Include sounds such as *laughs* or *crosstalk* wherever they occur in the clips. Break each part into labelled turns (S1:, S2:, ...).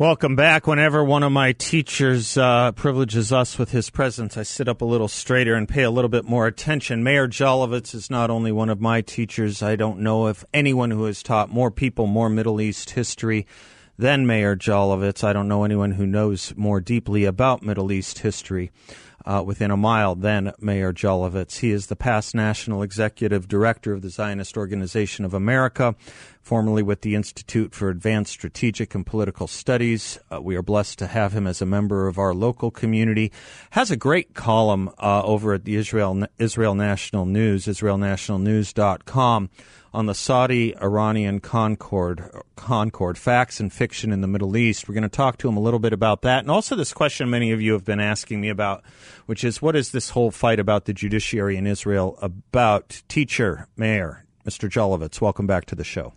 S1: Welcome back. Whenever one of my teachers uh, privileges us with his presence, I sit up a little straighter and pay a little bit more attention. Meir Jolovitz is not only one of my teachers, I don't know if anyone who has taught more people more Middle East history than Meir Jolovitz. I don't know anyone who knows more deeply about Middle East history uh, within a mile than Meir Jolovitz. He is the past National Executive Director of the Zionist Organization of America, formerly with the Institute for Advanced Strategic and Political Studies. Uh, we are blessed to have him as a member of our local community. Has a great column uh, over at the Israel Israel National News, israelnationalnews.com on the Saudi Iranian Concord, Concord, facts and fiction in the Middle East. We're going to talk to him a little bit about that. And also, this question many of you have been asking me about, which is what is this whole fight about the judiciary in Israel about? Teacher, Meir, Mr. Jolovitz, welcome back to the show.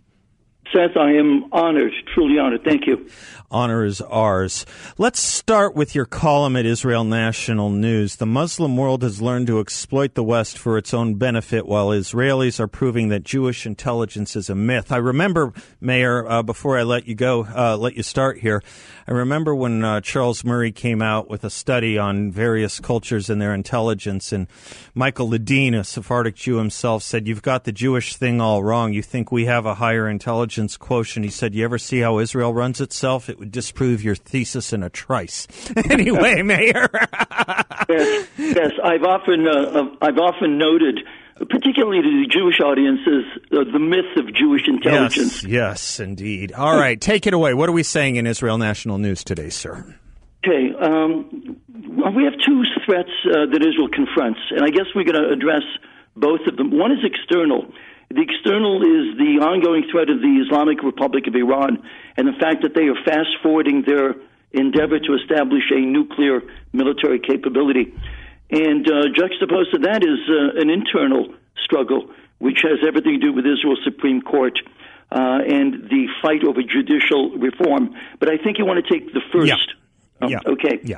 S2: Seth, I am honored, truly honored. Thank you.
S1: Honor is ours. Let's start with your column at Israel National News. The Muslim world has learned to exploit the West for its own benefit, while Israelis are proving that Jewish intelligence is a myth. I remember, Meir, uh, before I let you go, uh, let you start here. I remember when uh, Charles Murray came out with a study on various cultures and their intelligence, and Michael Ledeen, a Sephardic Jew himself, said, "You've got the Jewish thing all wrong. You think we have a higher intelligence quotient." He said, "You ever see how Israel runs itself? It would disprove your thesis in a trice." *laughs* anyway, Meir.
S2: yes, yes, I've often uh, I've often noted particularly to the Jewish audiences, uh, the myth of Jewish intelligence.
S1: Yes, yes, indeed. All right, take it away. What are we saying in Israel National News today, sir?
S2: Okay, um, well, we have two threats uh, that Israel confronts, and I guess we're going to address both of them. One is external. The external is the ongoing threat of the Islamic Republic of Iran and the fact that they are fast forwarding their endeavor to establish a nuclear military capability. And uh, juxtaposed to that is uh, an internal struggle, which has everything to do with Israel's Supreme Court uh, and the fight over judicial reform. But I think you want to take the first.
S1: Yeah. Um, yeah.
S2: Okay.
S1: Yeah.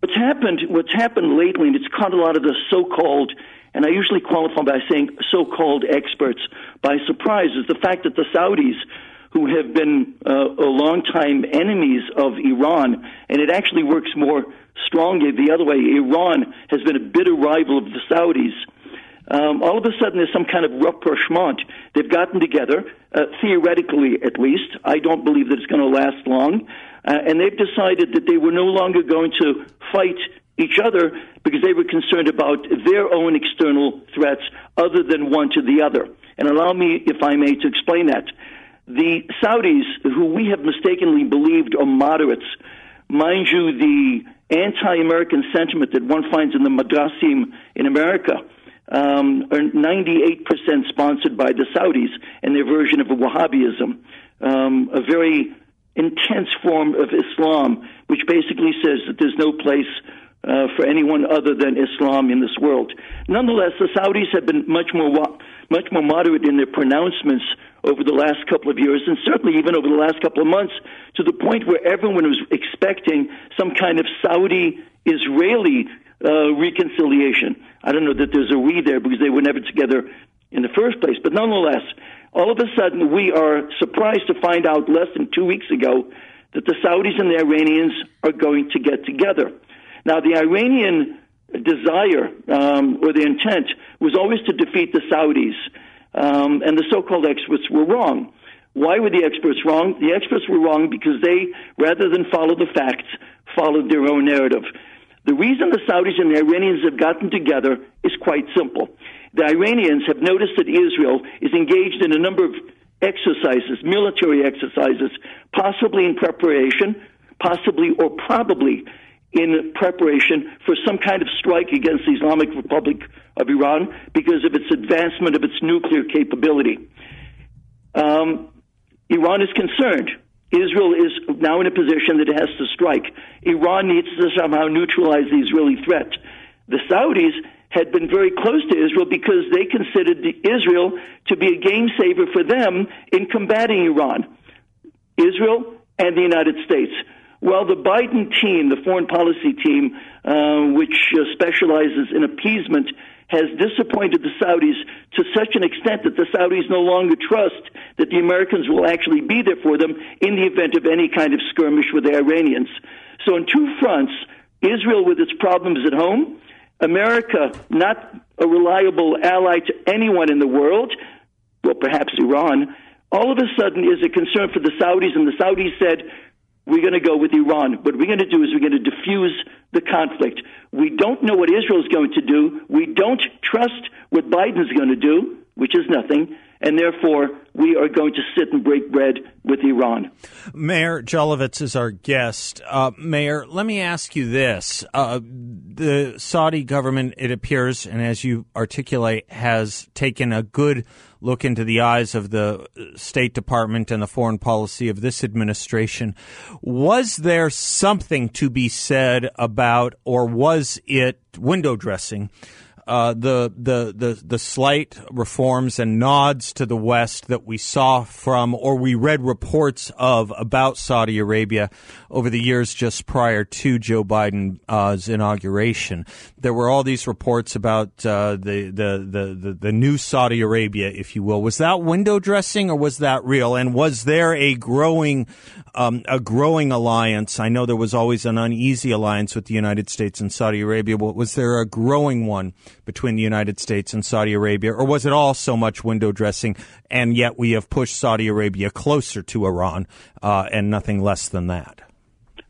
S2: What's happened? What's happened lately, and it's caught a lot of the so-called, and I usually qualify by saying so-called experts by surprise, is the fact that the Saudis who have been uh, a long-time enemies of Iran, and it actually works more strongly the other way. Iran has been a bitter rival of the Saudis. Um, all of a sudden, there's some kind of rapprochement. They've gotten together, uh, theoretically at least. I don't believe that it's going to last long. Uh, and they've decided that they were no longer going to fight each other because they were concerned about their own external threats other than one to the other. And allow me, if I may, to explain that. The Saudis, who we have mistakenly believed are moderates, mind you, the anti-American sentiment that one finds in the madrasim in America um, are 98% sponsored by the Saudis and their version of Wahhabism, um, a very intense form of Islam, which basically says that there's no place uh, for anyone other than Islam in this world. Nonetheless, the Saudis have been much more much more moderate in their pronouncements over the last couple of years, and certainly even over the last couple of months, to the point where everyone was expecting some kind of Saudi Israeli uh, reconciliation. I don't know that there's a we there because they were never together in the first place, but nonetheless, all of a sudden we are surprised to find out less than two weeks ago that the Saudis and the Iranians are going to get together. Now, the Iranian desire um, or the intent was always to defeat the Saudis, um, and the so-called experts were wrong. Why were the experts wrong? The experts were wrong because they, rather than follow the facts, followed their own narrative. The reason the Saudis and the Iranians have gotten together is quite simple. The Iranians have noticed that Israel is engaged in a number of exercises, military exercises, possibly in preparation, possibly or probably in preparation for some kind of strike against the Islamic Republic of Iran because of its advancement of its nuclear capability. Um, Iran is concerned Israel is now in a position that it has to strike. Iran needs to somehow neutralize the Israeli threat. The Saudis had been very close to Israel because they considered Israel to be a game saver for them in combating Iran. Israel and the United States. Well, the Biden team, the foreign policy team, uh, which uh, specializes in appeasement, has disappointed the Saudis to such an extent that the Saudis no longer trust that the Americans will actually be there for them in the event of any kind of skirmish with the Iranians. So, on two fronts, Israel with its problems at home, America not a reliable ally to anyone in the world, well, perhaps Iran, all of a sudden is a concern for the Saudis, and the Saudis said, we're going to go with Iran. What we're going to do is we're going to diffuse the conflict. We don't know what Israel is going to do. We don't trust what Biden's going to do, which is nothing and therefore we are going to sit and break bread with Iran.
S1: Meir Jolovitz is our guest. Uh, Meir, let me ask you this. Uh, the Saudi government, it appears, and as you articulate, has taken a good look into the eyes of the uh, State Department and the foreign policy of this administration. Was there something to be said about, or was it window dressing? Uh, the, the the the slight reforms and nods to the West that we saw from or we read reports of about Saudi Arabia over the years just prior to Joe Biden's inauguration. There were all these reports about uh, the, the, the the the new Saudi Arabia, if you will. Was that window dressing or was that real? And was there a growing um, a growing alliance? I know there was always an uneasy alliance with the United States and Saudi Arabia, but was there a growing one? Between the United States and Saudi Arabia, or was it all so much window dressing, and yet we have pushed Saudi Arabia closer to Iran uh, and nothing less than that?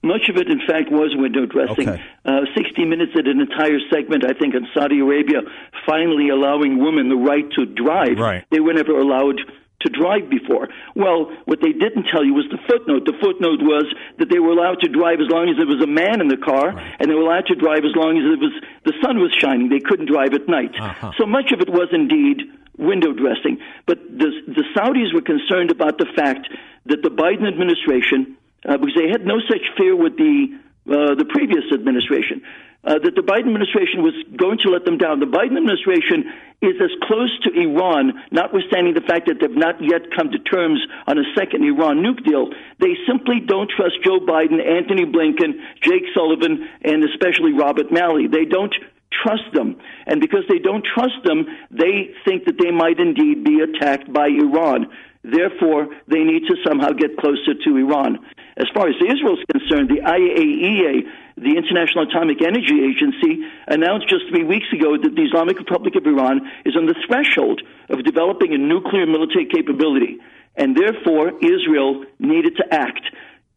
S2: Much of it, in fact, was window dressing.
S1: Okay.
S2: Uh, 60 Minutes did an entire segment, I think, on Saudi Arabia finally allowing women the right to drive.
S1: Right.
S2: They were never allowed to drive before. Well, what they didn't tell you was the footnote. The footnote was that they were allowed to drive as long as there was a man in the car, right. and they were allowed to drive as long as it was the sun was shining. They couldn't drive at night. Uh-huh. So much of it was indeed window dressing. But the, the Saudis were concerned about the fact that the Biden administration, uh, because they had no such fear with the uh, the previous administration uh, that the Biden administration was going to let them down. The Biden administration is as close to Iran, notwithstanding the fact that they've not yet come to terms on a second Iran nuke deal. They simply don't trust Joe Biden, Antony Blinken, Jake Sullivan, and especially Robert Malley. They don't trust them. And because they don't trust them, they think that they might indeed be attacked by Iran. Therefore, they need to somehow get closer to Iran. As far as Israel is concerned, the IAEA the International Atomic Energy Agency announced just three weeks ago that the Islamic Republic of Iran is on the threshold of developing a nuclear military capability, and therefore Israel needed to act.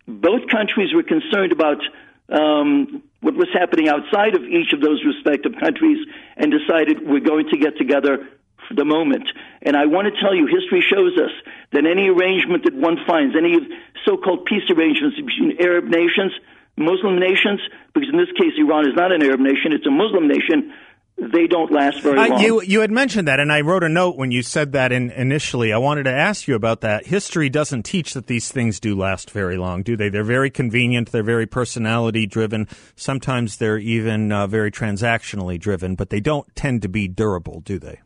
S2: Both countries were concerned about um, what was happening outside of each of those respective countries and decided we're going to get together for the moment. And I want to tell you, history shows us that any arrangement that one finds, any so called peace arrangements between Arab nations, Muslim nations, because in this case, Iran is not an Arab nation, it's a Muslim nation, they don't last very long.
S1: Uh, you you had mentioned that, and I wrote a note when you said that in, initially. I wanted to ask you about that. History doesn't teach that these things do last very long, do they? They're very convenient. They're very personality driven. Sometimes they're even uh, very transactionally driven, but they don't tend to be durable, do they?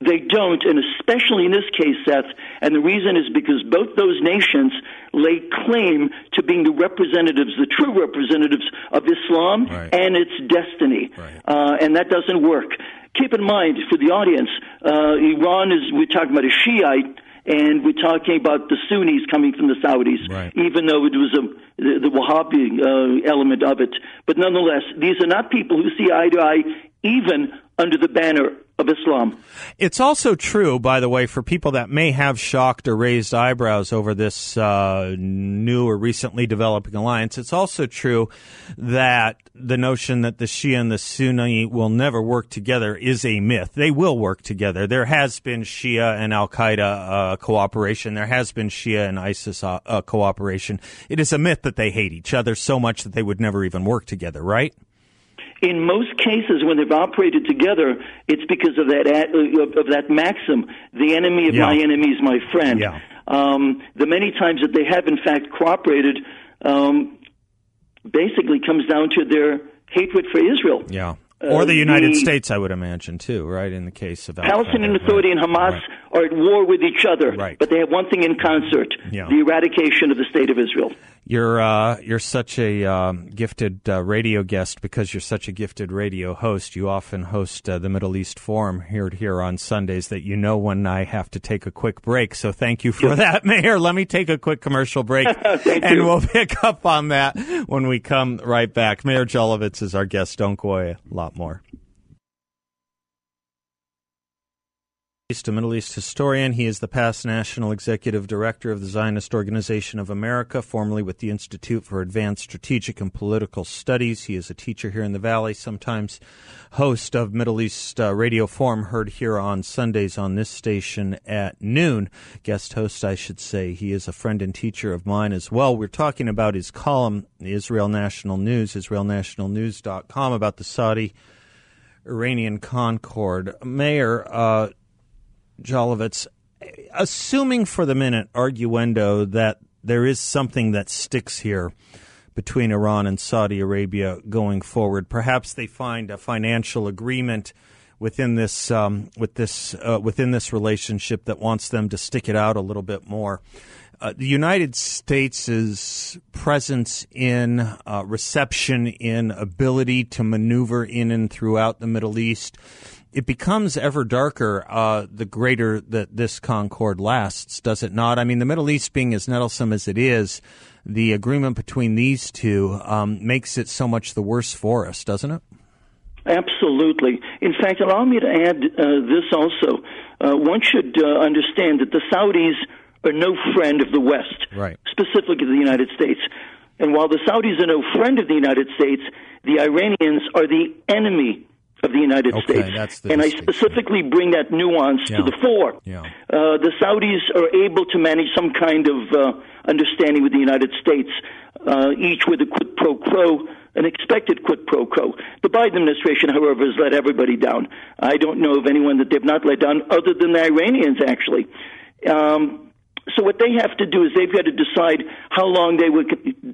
S2: They don't, and especially in this case, Seth, and the reason is because both those nations lay claim to being the representatives, the true representatives of Islam right. and its destiny. Right. Uh, and that doesn't work. Keep in mind, for the audience, uh, Iran is, we're talking about a Shiite, and we're talking about the Sunnis coming from the Saudis,
S1: right.
S2: even though it was a, the, the Wahhabi uh, element of it. But nonetheless, these are not people who see eye to eye, even under the banner of Islam.
S1: It's also true, by the way, for people that may have shocked or raised eyebrows over this uh, new or recently developing alliance. It's also true that the notion that the Shia and the Sunni will never work together is a myth. They will work together. There has been Shia and Al Qaeda uh, cooperation. There has been Shia and ISIS uh, uh cooperation. It is a myth that they hate each other so much that they would never even work together, right?
S2: In most cases, when they've operated together, it's because of that of, of that maxim: "The enemy of
S1: yeah.
S2: my enemy is my friend."
S1: Yeah.
S2: Um, the many times that they have, in fact, cooperated um, basically comes down to their hatred for Israel.
S1: Yeah. Or the United
S2: the-
S1: States, I would imagine, too, right? In the case of Al
S2: Palestinian
S1: Qaeda,
S2: Authority
S1: right.
S2: and Hamas
S1: Right.
S2: are at war with each other,
S1: Right.
S2: but they have one thing in concert:
S1: Yeah.
S2: the eradication of the state of Israel.
S1: You're uh, you're such a um, gifted uh, radio guest because you're such a gifted radio host. You often host uh, the Middle East Forum here here on Sundays. That you know when I have to take a quick break. So thank you for that, *laughs* Meir. Let me take a quick commercial break, *laughs* and we'll pick up on that when we come right back. Meir Jolovitz is our guest. Don't go away. A lot more. East, a Middle East historian. He is the past National Executive Director of the Zionist Organization of America, formerly with the Institute for Advanced Strategic and Political Studies. He is a teacher here in the Valley, sometimes host of Middle East uh, Radio Forum, heard here on Sundays on this station at noon. Guest host, I should say. He is a friend and teacher of mine as well. We're talking about his column, Israel National News, israelnationalnews.com, about the Saudi Iranian Concord. Meir, uh, Jolovitz, assuming for the minute, arguendo, that there is something that sticks here between Iran and Saudi Arabia going forward, perhaps they find a financial agreement within this um, with this uh, within this relationship that wants them to stick it out a little bit more. Uh, the United States' presence in uh, reception, in ability to maneuver in and throughout the Middle East, it becomes ever darker uh, the greater that this concord lasts, does it not? I mean, the Middle East being as nettlesome as it is, the agreement between these two um, makes it so much the worse for us, doesn't it?
S2: Absolutely. In fact, allow me to add uh, this also. Uh, one should uh, understand that the Saudis are no friend of the West,
S1: Right.
S2: specifically the United States. And while the Saudis are no friend of the United States, the Iranians are the enemy of the United
S1: Okay,
S2: States.
S1: the
S2: and I specifically bring that nuance
S1: Yeah.
S2: to the fore.
S1: Yeah.
S2: Uh, the Saudis are able to manage some kind of uh, understanding with the United States, uh, each with a quid pro quo, an expected quid pro quo. The Biden administration, however, has let everybody down. I don't know of anyone that they've not let down, other than the Iranians, actually. Um, so what they have to do is they've got to decide how long they would,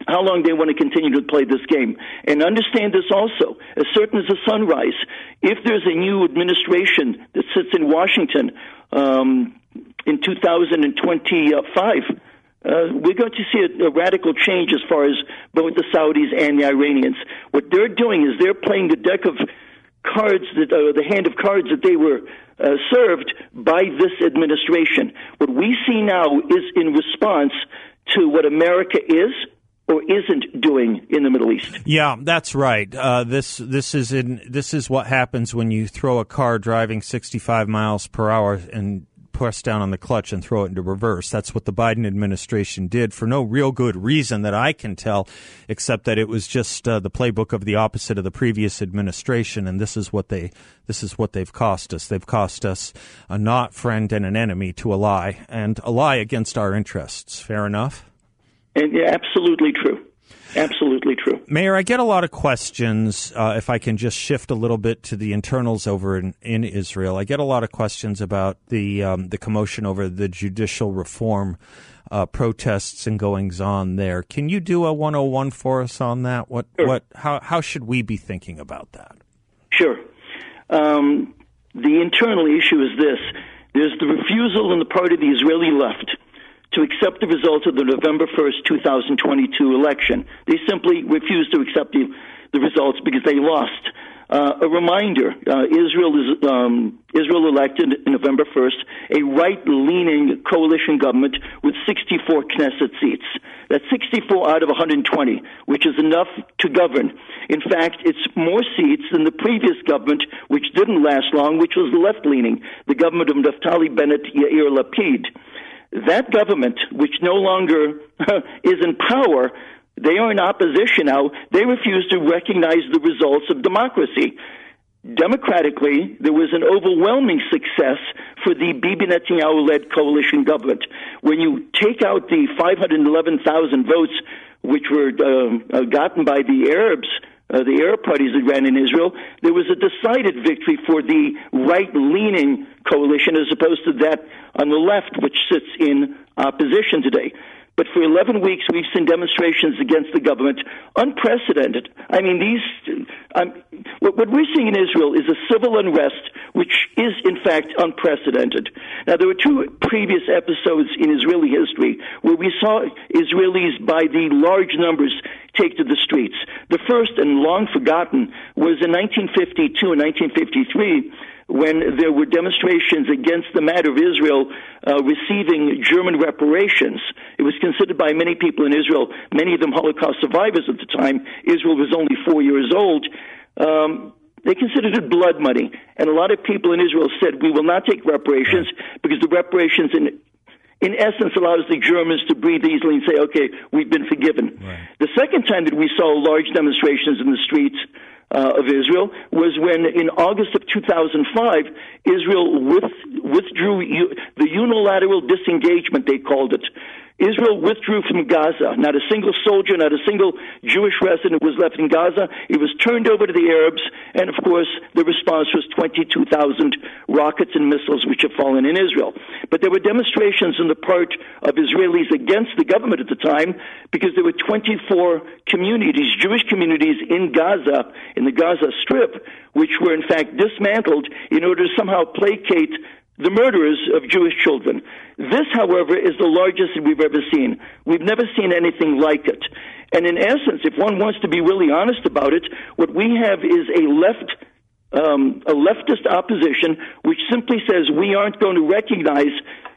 S2: how long they want to continue to play this game, and understand this also. As certain as the sunrise, if there's a new administration that sits in Washington um, in 2025. Uh, we're going to see a, a radical change as far as both the Saudis and the Iranians. What they're doing is they're playing the deck of cards that uh, the hand of cards that they were uh, served by this administration. What we see now is in response to what America is or isn't doing in the Middle East.
S1: Yeah, that's right. Uh, this this is in this is what happens when you throw a car driving 65 miles per hour and press down on the clutch and throw it into reverse. That's what the Biden administration did for no real good reason that I can tell, except that it was just uh, the playbook of the opposite of the previous administration, and this is what they this is what they've cost us. They've cost us a not friend and an enemy to a lie, and a lie against our interests. Fair enough.
S2: And yeah, absolutely true. Absolutely true.
S1: Meir, I get a lot of questions. Uh, if I can just shift a little bit to the internals over in, in Israel, I get a lot of questions about the um, the commotion over the judicial reform uh, protests and goings on there. Can you do a 101 for us on that? What what how how should we be thinking about that?
S2: Sure. Um, the internal issue is this there's the refusal on the part of the Israeli left to accept the results of the November 1st, 2022 election. They simply refuse to accept the, the results because they lost. Uh, a reminder: uh, Israel is um, Israel elected November 1st a right-leaning coalition government with 64 Knesset seats. That's 64 out of 120, which is enough to govern. In fact, it's more seats than the previous government, which didn't last long, which was left-leaning, the government of Naftali Bennett Yair Lapid. That government, which no longer *laughs* is in power, they are in opposition now. They refuse to recognize the results of democracy. Democratically, there was an overwhelming success for the Bibi Netanyahu led coalition government. When you take out the 511,000 votes which were uh, uh, gotten by the Arabs, uh, the Arab parties that ran in Israel, there was a decided victory for the right leaning coalition as opposed to that on the left, which sits in opposition today. But for 11 weeks, we've seen demonstrations against the government, unprecedented. I mean, these, um, what, we're seeing in Israel is a civil unrest, which is, in fact, unprecedented. Now, there were two previous episodes in Israeli history where we saw Israelis by the large numbers take to the streets. The first, and long forgotten, was in 1952 and 1953 when there were demonstrations against the matter of Israel uh, receiving German reparations. It was considered by many people in Israel, many of them Holocaust survivors at the time. Israel was only four years old. Um, they considered it blood money, and a lot of people in Israel said, "We will not take reparations because the reparations in in essence allows the Germans to breathe easily and say, okay, we've been forgiven. Right. The second time that we saw large demonstrations in the streets uh, of Israel was when, in August of 2005, Israel with, withdrew u- the unilateral disengagement, they called it, Israel withdrew from Gaza. Not a single soldier, not a single Jewish resident was left in Gaza. It was turned over to the Arabs, and of course, the response was 22,000 rockets and missiles which have fallen in Israel. But there were demonstrations on the part of Israelis against the government at the time because there were 24 communities, Jewish communities in Gaza, in the Gaza Strip, which were in fact dismantled in order to somehow placate the murderers of Jewish children. This, however, is the largest we've ever seen. We've never seen anything like it. And in essence, if one wants to be really honest about it, what we have is a left um, a leftist opposition which simply says we aren't going to recognize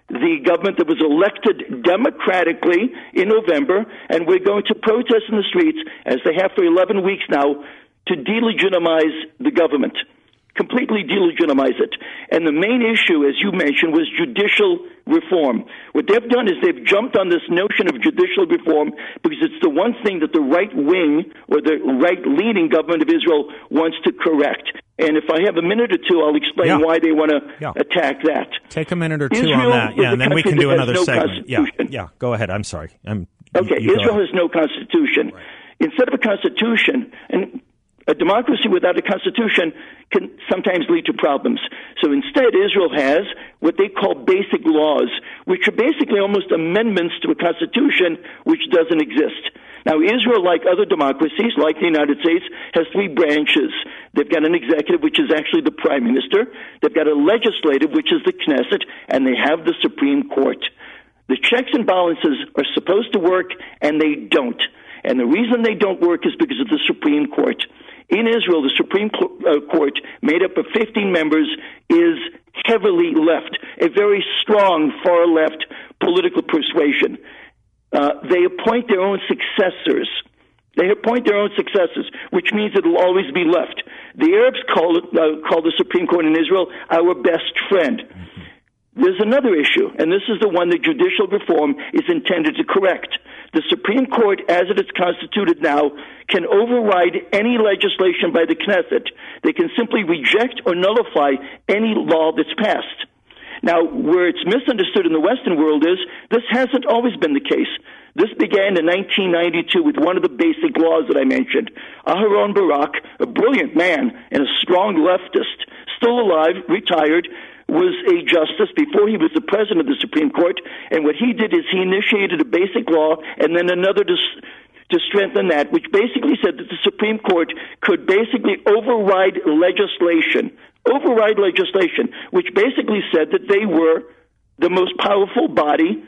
S2: the government that was elected democratically in November, and we're going to protest in the streets, as they have for 11 weeks now, to delegitimize the government completely delegitimize it. And the main issue, as you mentioned, was judicial reform. What they've done is they've jumped on this notion of judicial reform because it's the one thing that the right wing or the right leading government of Israel wants to correct. And if I have a minute or two, I'll explain
S1: yeah.
S2: why they want to yeah. attack that.
S1: Take a minute or two Israel on that, yeah, and then we can do another no segment. Yeah, yeah. Go ahead. I'm sorry. I'm,
S2: okay, Israel has no constitution. Right. Instead of a constitution, and a democracy without a constitution can sometimes lead to problems. So instead, Israel has what they call basic laws, which are basically almost amendments to a constitution which doesn't exist. Now, Israel, like other democracies, like the United States, has three branches. They've got an executive, which is actually the prime minister. They've got a legislative, which is the Knesset, and they have the Supreme Court. The checks and balances are supposed to work, and they don't. And the reason they don't work is because of the Supreme Court. In Israel, the Supreme uh, Court, made up of 15 members, is heavily left, a very strong far left political persuasion. Uh, they appoint their own successors. They appoint their own successors, which means it will always be left. The Arabs call, it, uh, call the Supreme Court in Israel our best friend. Mm-hmm. There's another issue, and this is the one that judicial reform is intended to correct. The Supreme Court, as it is constituted now, can override any legislation by the Knesset. They can simply reject or nullify any law that's passed. Now, where it's misunderstood in the Western world is this hasn't always been the case. This began in 1992 with one of the basic laws that I mentioned. Aharon Barak, a brilliant man and a strong leftist, still alive, retired, was a justice before he was the president of the Supreme Court, and what he did is he initiated a basic law and then another to, to strengthen that, which basically said that the Supreme Court could basically override legislation, override legislation, which basically said that they were the most powerful body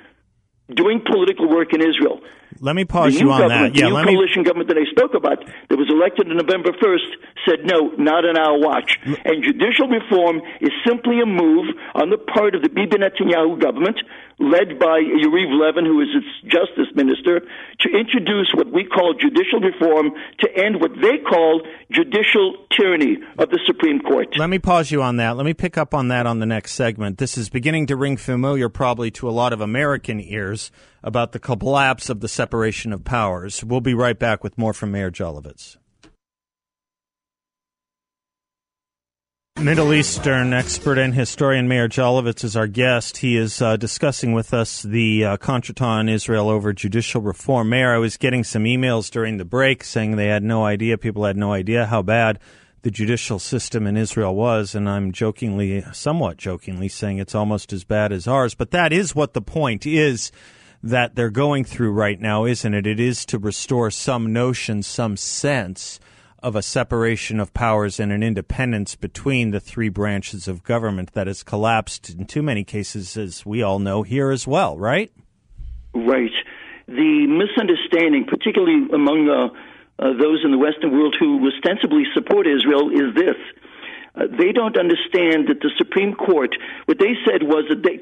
S2: doing political work in Israel.
S1: Let me pause you on that.
S2: Yeah, the new coalition me... government that I spoke about that was elected on November 1st said no, not on our watch. And judicial reform is simply a move on the part of the Bibi Netanyahu government, led by Yariv Levin, who is its justice minister, to introduce what we call judicial reform to end what they call judicial tyranny of the Supreme Court.
S1: Let me pause you on that. Let me pick up on that on the next segment. This is beginning to ring familiar probably to a lot of American ears about the collapse of the separation of powers. We'll be right back with more from Meir Jolovitz. Middle Eastern expert and historian Meir Jolovitz is our guest. He is uh, discussing with us the uh, contretemps in Israel over judicial reform. Meir, I was getting some emails during the break saying they had no idea, people had no idea how bad the judicial system in Israel was, and I'm jokingly, somewhat jokingly, saying it's almost as bad as ours. But that is what the point is that they're going through right now, isn't it? It is to restore some notion, some sense of a separation of powers and an independence between the three branches of government that has collapsed in too many cases, as we all know, here as well, right?
S2: Right. The misunderstanding, particularly among uh, uh, those in the Western world who ostensibly support Israel, is this. Uh, they don't understand that the Supreme Court, what they said was that they,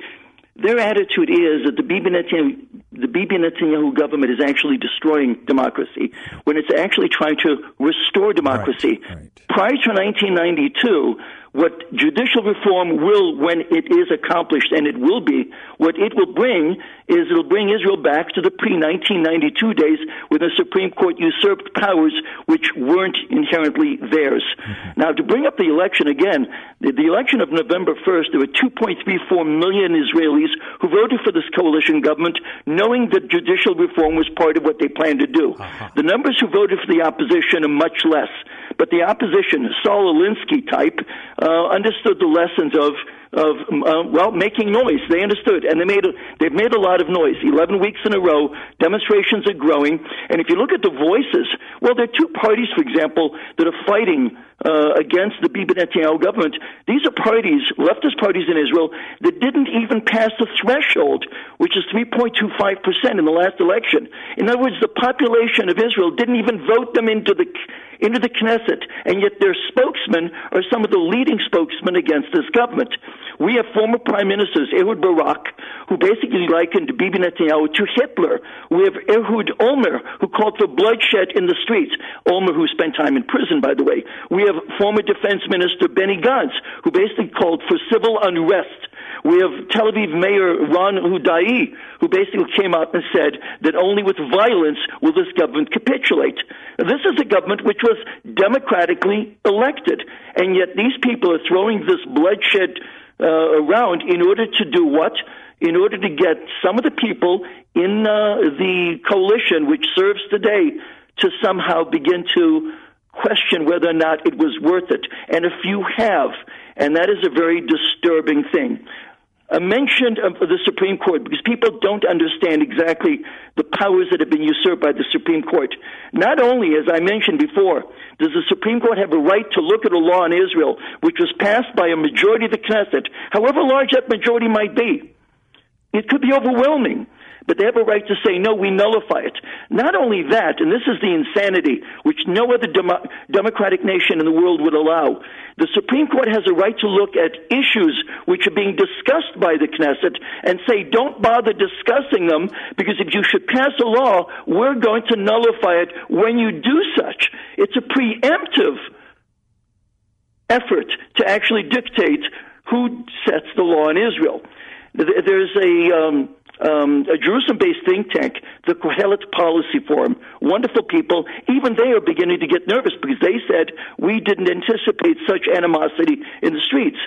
S2: their attitude is that the Bibi Netanyahu, the Bibi Netanyahu government is actually destroying democracy when it's actually trying to restore democracy. Right, right. Prior to 1992, what judicial reform will, when it is accomplished, and it will be, what it will bring is it'll bring Israel back to the pre 1992 days when the Supreme Court usurped powers which weren't inherently theirs. Mm-hmm. Now, to bring up the election again, the, the election of November 1st, there were 2.34 million Israelis who voted for this coalition government, knowing that judicial reform was part of what they planned to do. Uh-huh. The numbers who voted for the opposition are much less. But the opposition, Saul Alinsky type, uh, understood the lessons of of uh, well making noise. They understood, and they made a, they've made a lot of noise. Eleven weeks in a row, demonstrations are growing, and if you look at the voices, well, there are two parties, for example, that are fighting uh, against the Bibi Netanyahu government. These are parties, leftist parties in Israel, that didn't even pass the threshold, which is 3.25% in the last election. In other words, the population of Israel didn't even vote them into the into the Knesset, and yet their spokesmen are some of the leading spokesmen against this government. We have former prime ministers, Ehud Barak, who basically likened Bibi Netanyahu to Hitler. We have Ehud Olmert, who called for bloodshed in the streets. Olmert, who spent time in prison, by the way. We have former defense minister Benny Gantz, who basically called for civil unrest. We have Tel Aviv Mayor Ron Huldai, who basically came out and said that only with violence will this government capitulate. This is a government which was democratically elected, and yet these people are throwing this bloodshed uh, around in order to do what? In order to get some of the people in uh, the coalition which serves today to somehow begin to question whether or not it was worth it. And a few have, and that is a very disturbing thing. Uh, a mention of uh, the Supreme Court because people don't understand exactly the powers that have been usurped by the Supreme Court. Not only, as I mentioned before, does the Supreme Court have a right to look at a law in Israel which was passed by a majority of the Knesset, however large that majority might be. It could be overwhelming but they have a right to say, no, we nullify it. Not only that, and this is the insanity which no other dem- democratic nation in the world would allow, the Supreme Court has a right to look at issues which are being discussed by the Knesset and say, don't bother discussing them because if you should pass a law, we're going to nullify it when you do such. It's a preemptive effort to actually dictate who sets the law in Israel. There's a um, um, a Jerusalem-based think tank, the Kohelet Policy Forum. Wonderful people. Even they are beginning to get nervous because they said we didn't anticipate such animosity in the streets.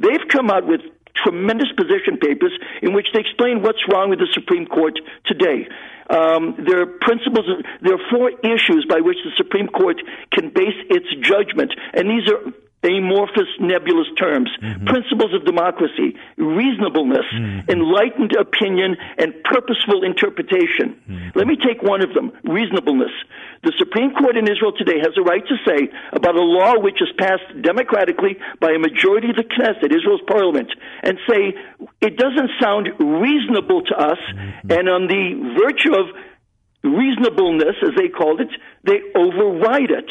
S2: They've come out with tremendous position papers in which they explain what's wrong with the Supreme Court today. Um, there are principles. There are four issues by which the Supreme Court can base its judgment, and these are amorphous, nebulous terms. Mm-hmm. Principles of democracy, reasonableness, mm-hmm. enlightened opinion, and purposeful interpretation. Mm-hmm. Let me take one of them reasonableness. The Supreme Court in Israel today has a right to say about a law which is passed democratically by a majority of the Knesset, Israel's parliament, and say it doesn't sound reasonable to us, mm-hmm. and on the virtue of reasonableness, as they called it, they override it.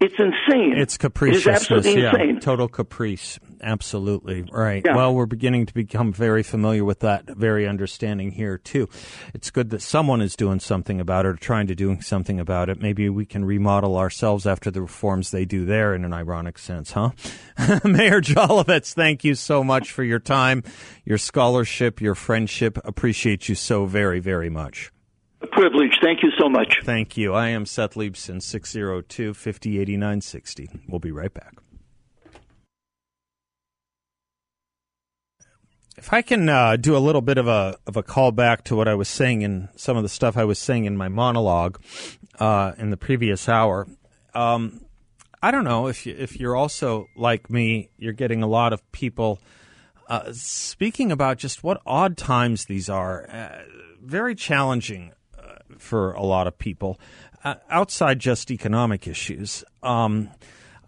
S2: It's insane.
S1: It's capricious. It yeah,
S2: insane.
S1: Total caprice. Absolutely. Right.
S2: Yeah.
S1: Well, we're beginning to become very familiar with that very understanding here, too. It's good that someone is doing something about it or trying to do something about it. Maybe we can remodel ourselves after the reforms they do there in an ironic sense, huh? *laughs* Meir Jolovitz, thank you so much for your time, your scholarship, your friendship. Appreciate you so very, very much.
S2: A privilege. Thank you so much.
S1: Thank you. I am Seth Leibsohn, 602 5089 60. We'll be right back. If I can uh, do a little bit of a of a callback to what I was saying in some of the stuff I was saying in my monologue uh, in the previous hour, um, I don't know if you, if you're also like me, you're getting a lot of people uh, speaking about just what odd times these are. Uh, very challenging for a lot of people uh, outside just economic issues. Um,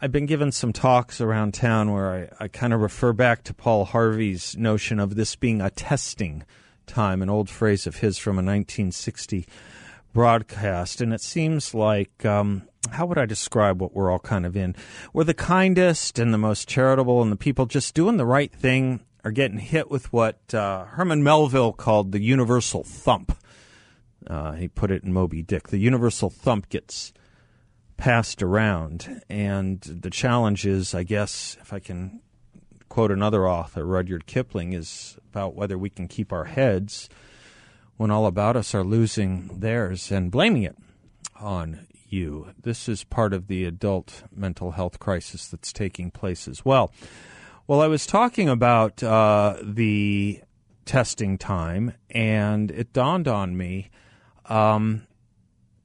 S1: I've been given some talks around town where I, I kind of refer back to Paul Harvey's notion of this being a testing time, an old phrase of his from a 1960 broadcast. And it seems like um, how would I describe what we're all kind of in? We're the kindest and the most charitable, and the people just doing the right thing are getting hit with what uh, Herman Melville called the universal thump. Uh, he put it in Moby Dick. The universal thump gets passed around, and the challenge is, I guess, if I can quote another author, Rudyard Kipling, is about whether we can keep our heads when all about us are losing theirs and blaming it on you. This is part of the adult mental health crisis that's taking place as well. Well, I was talking about uh, the testing time, and it dawned on me um,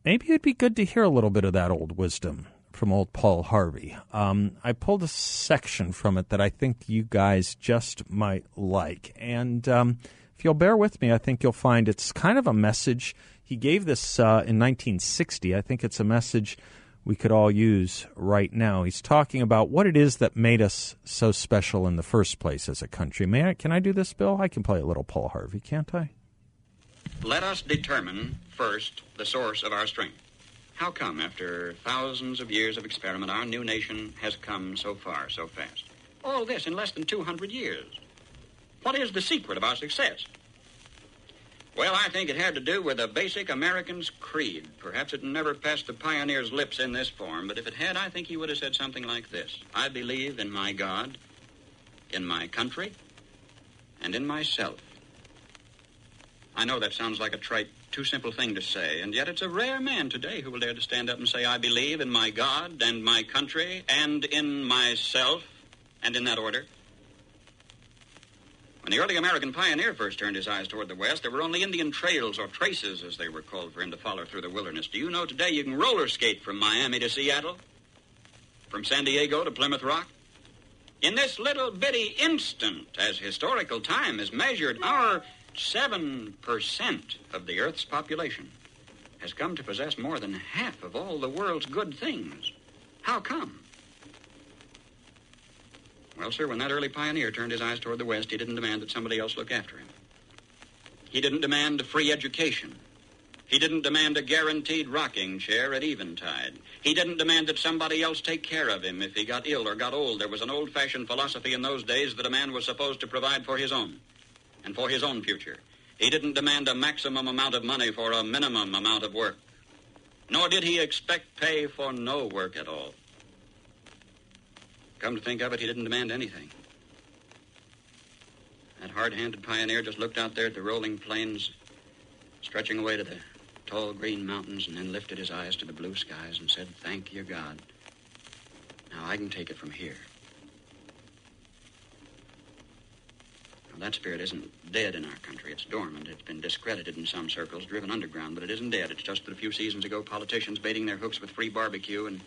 S1: maybe it'd be good to hear a little bit of that old wisdom from old Paul Harvey. Um, I pulled a section from it that I think you guys just might like. And um, if you'll bear with me, I think you'll find it's kind of a message he gave this uh, in 1960. I think it's a message we could all use right now. He's talking about what it is that made us so special in the first place as a country. May I, can I do this, Bill? I can play a little Paul Harvey, can't I?
S3: Let us determine first the source of our strength. How come, after thousands of years of experiment, our new nation has come so far so fast? All this in less than 200 years. What is the secret of our success? Well, I think it had to do with a basic American's creed. Perhaps it never passed the pioneer's lips in this form, but if it had, I think he would have said something like this I believe in my God, in my country, and in myself. I know that sounds like a trite, too simple thing to say, and yet it's a rare man today who will dare to stand up and say, I believe in my God and my country and in myself, and in that order. When the early American pioneer first turned his eyes toward the west, there were only Indian trails or traces, as they were called, for him to follow through the wilderness. Do you know today you can roller skate from Miami to Seattle? From San Diego to Plymouth Rock? In this little bitty instant, as historical time is measured, our 7% of the Earth's population has come to possess more than half of all the world's good things. How come? Well, sir, when that early pioneer turned his eyes toward the West, he didn't demand that somebody else look after him. He didn't demand a free education. He didn't demand a guaranteed rocking chair at eventide. He didn't demand that somebody else take care of him if he got ill or got old. There was an old fashioned philosophy in those days that a man was supposed to provide for his own and for his own future. He didn't demand a maximum amount of money for a minimum amount of work. Nor did he expect pay for no work at all. Come to think of it, he didn't demand anything. That hard handed pioneer just looked out there at the rolling plains, stretching away to the tall green mountains, and then lifted his eyes to the blue skies and said, Thank you, God. Now I can take it from here. That spirit isn't dead in our country. It's dormant. It's been discredited in some circles, driven underground, but it isn't dead. It's just that a few seasons ago, politicians baiting their hooks with free barbecue and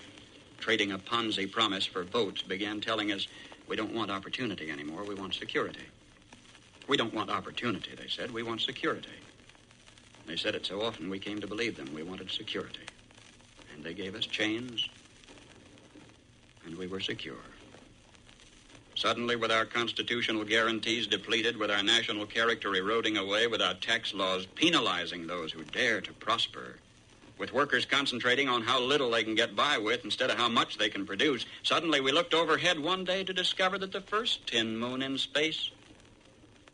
S3: trading a Ponzi promise for votes, began telling us we don't want opportunity anymore, we want security. We don't want opportunity, they said, we want security. They said it so often we came to believe them. We wanted security. And they gave us chains, and we were secure. Suddenly, with our constitutional guarantees depleted, with our national character eroding away, with our tax laws penalizing those who dare to prosper, with workers concentrating on how little they can get by with instead of how much they can produce, suddenly we looked overhead one day to discover that the first tin moon in space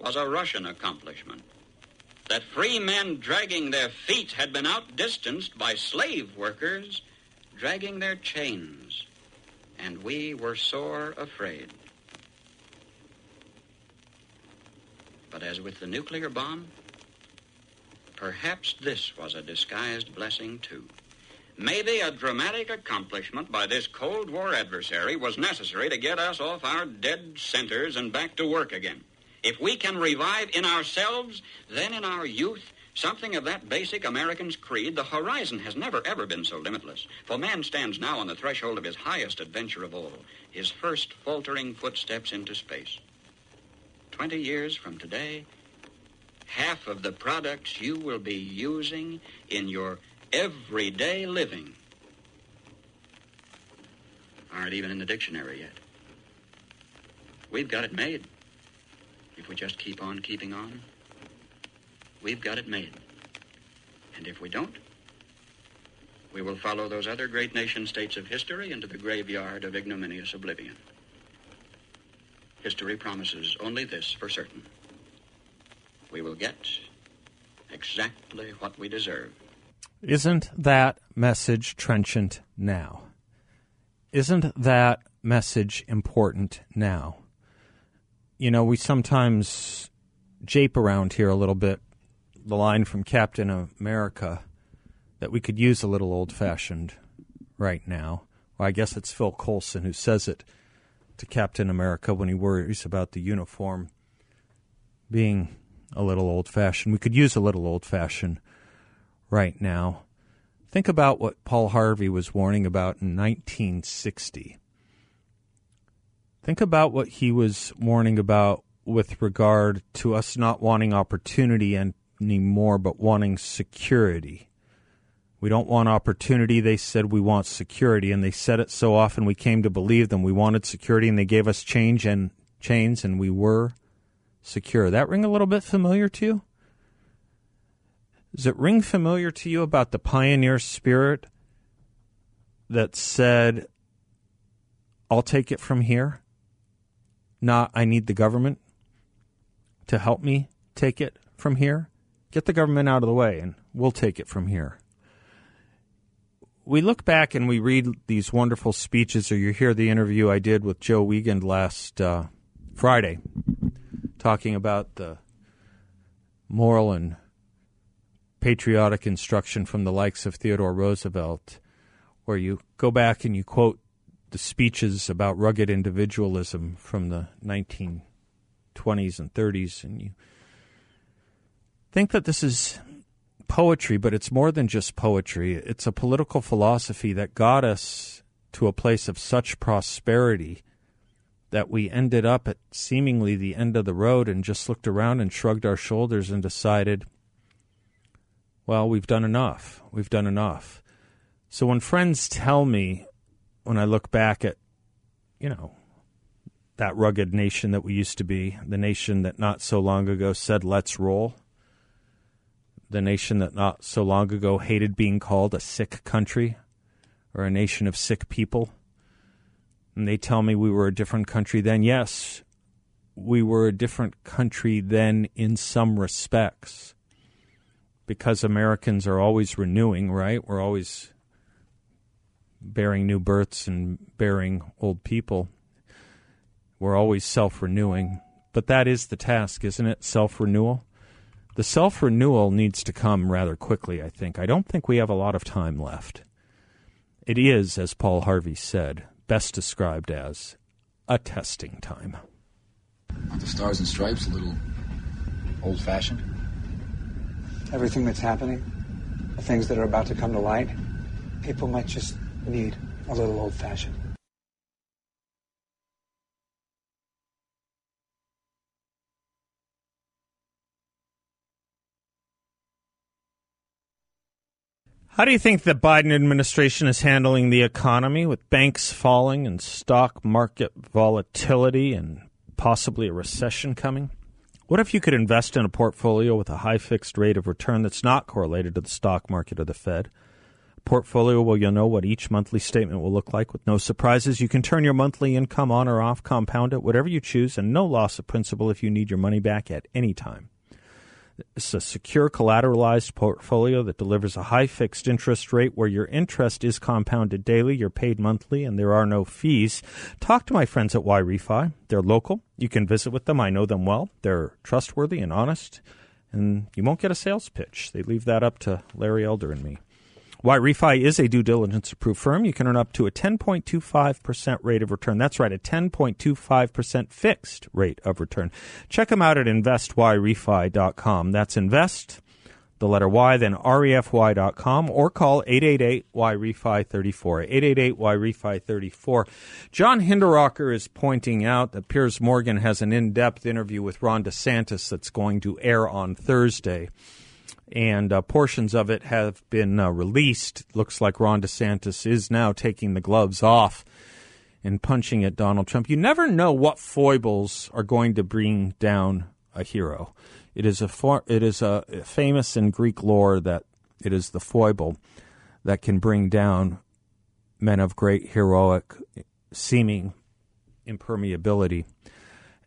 S3: was a Russian accomplishment. That free men dragging their feet had been outdistanced by slave workers dragging their chains. And we were sore afraid. But as with the nuclear bomb, Perhaps this was a disguised blessing, too. Maybe a dramatic accomplishment by this Cold War adversary was necessary to get us off our dead centers and back to work again. If we can revive in ourselves, then in our youth, Something of that basic American's creed, the horizon has never, ever been so limitless. For man stands now on the threshold of his highest adventure of all, his first faltering footsteps into space. Twenty years from today, half of the products you will be using in your everyday living aren't even in the dictionary yet. We've got it made. If we just keep on keeping on, we've got it made. And if we don't, we will follow those other great nation states of history into the graveyard of ignominious oblivion. History promises only this for certain. We will get exactly what we deserve.
S1: Isn't that message trenchant now? Isn't that message important now? You know, we sometimes jape around here a little bit the line from Captain America that we could use a little old fashioned right now. Well, I guess it's Phil Coulson who says it to Captain America when he worries about the uniform being a little old fashioned. We could use a little old fashioned right now. Think about what Paul Harvey was warning about in 1960. Think about what he was warning about with regard to us not wanting opportunity anymore, but wanting security. We don't want opportunity. They said we want security, and they said it so often we came to believe them. We wanted security, and they gave us change and chains, and we were secure. That ring a little bit familiar to you? Does it ring familiar to you about the pioneer spirit that said, I'll take it from here? Not, I need the government to help me take it from here? Get the government out of the way and we'll take it from here. We look back and we read these wonderful speeches, or you hear the interview I did with Joe Wiegand last uh, Friday, talking about the moral and patriotic instruction from the likes of Theodore Roosevelt, where you go back and you quote the speeches about rugged individualism from the 1920s and 30s, and you think that this is poetry, but it's more than just poetry. It's a political philosophy that got us to a place of such prosperity that we ended up at seemingly the end of the road and just looked around and shrugged our shoulders and decided, well, we've done enough. We've done enough. So when friends tell me, when I look back at, you know, that rugged nation that we used to be, the nation that not so long ago said, let's roll, the nation that not so long ago hated being called a sick country or a nation of sick people. And they tell me we were a different country then. Yes, we were a different country then in some respects because Americans are always renewing, right? We're always bearing new births and bearing old people. We're always self renewing. But that is the task, isn't it? Self renewal the self renewal needs to come rather quickly, I think. I don't think we have a lot of time left. It is, as Paul Harvey said, best described as a testing time.
S4: Aren't the stars and stripes a little old fashioned?
S5: Everything that's happening, the things that are about to come to light, people might just need a little old fashioned.
S1: How do you think the Biden administration is handling the economy with banks falling and stock market volatility and possibly a recession coming? What if you could invest in a portfolio with a high fixed rate of return that's not correlated to the stock market or the Fed? A portfolio where you'll know what each monthly statement will look like with no surprises. You can turn your monthly income on or off, compound it, whatever you choose, and no loss of principal if you need your money back at any time. It's a secure collateralized portfolio that delivers a high fixed interest rate where your interest is compounded daily, you're paid monthly, and there are no fees. Talk to my friends at YRefy. They're local. You can visit with them. I know them well. They're trustworthy and honest, and you won't get a sales pitch. They leave that up to Larry Elder and me. YRefy is a due diligence approved firm. You can earn up to a 10.25% rate of return. That's right, a 10.25% fixed rate of return. Check them out at investyrefy.com. That's invest, the letter Y, then refy.com, or call 888-Y-REFI-34, 888-Y-REFI-34. John Hinderaker is pointing out that Piers Morgan has an in-depth interview with Ron DeSantis that's going to air on Thursday, and uh, portions of it have been uh, released. Looks like Ron DeSantis is now taking the gloves off and punching at Donald Trump. You never know what foibles are going to bring down a hero. It is a for, it is a famous in Greek lore that it is the foible that can bring down men of great heroic seeming impermeability.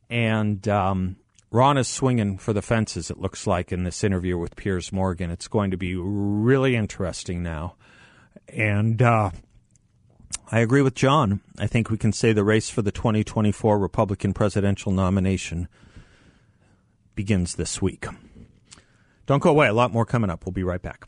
S1: And um, Ron is swinging for the fences, it looks like, in this interview with Piers Morgan. It's going to be really interesting now. And uh, I agree with John. I think we can say the race for the 2024 Republican presidential nomination begins this week. Don't go away. A lot more coming up. We'll be right back.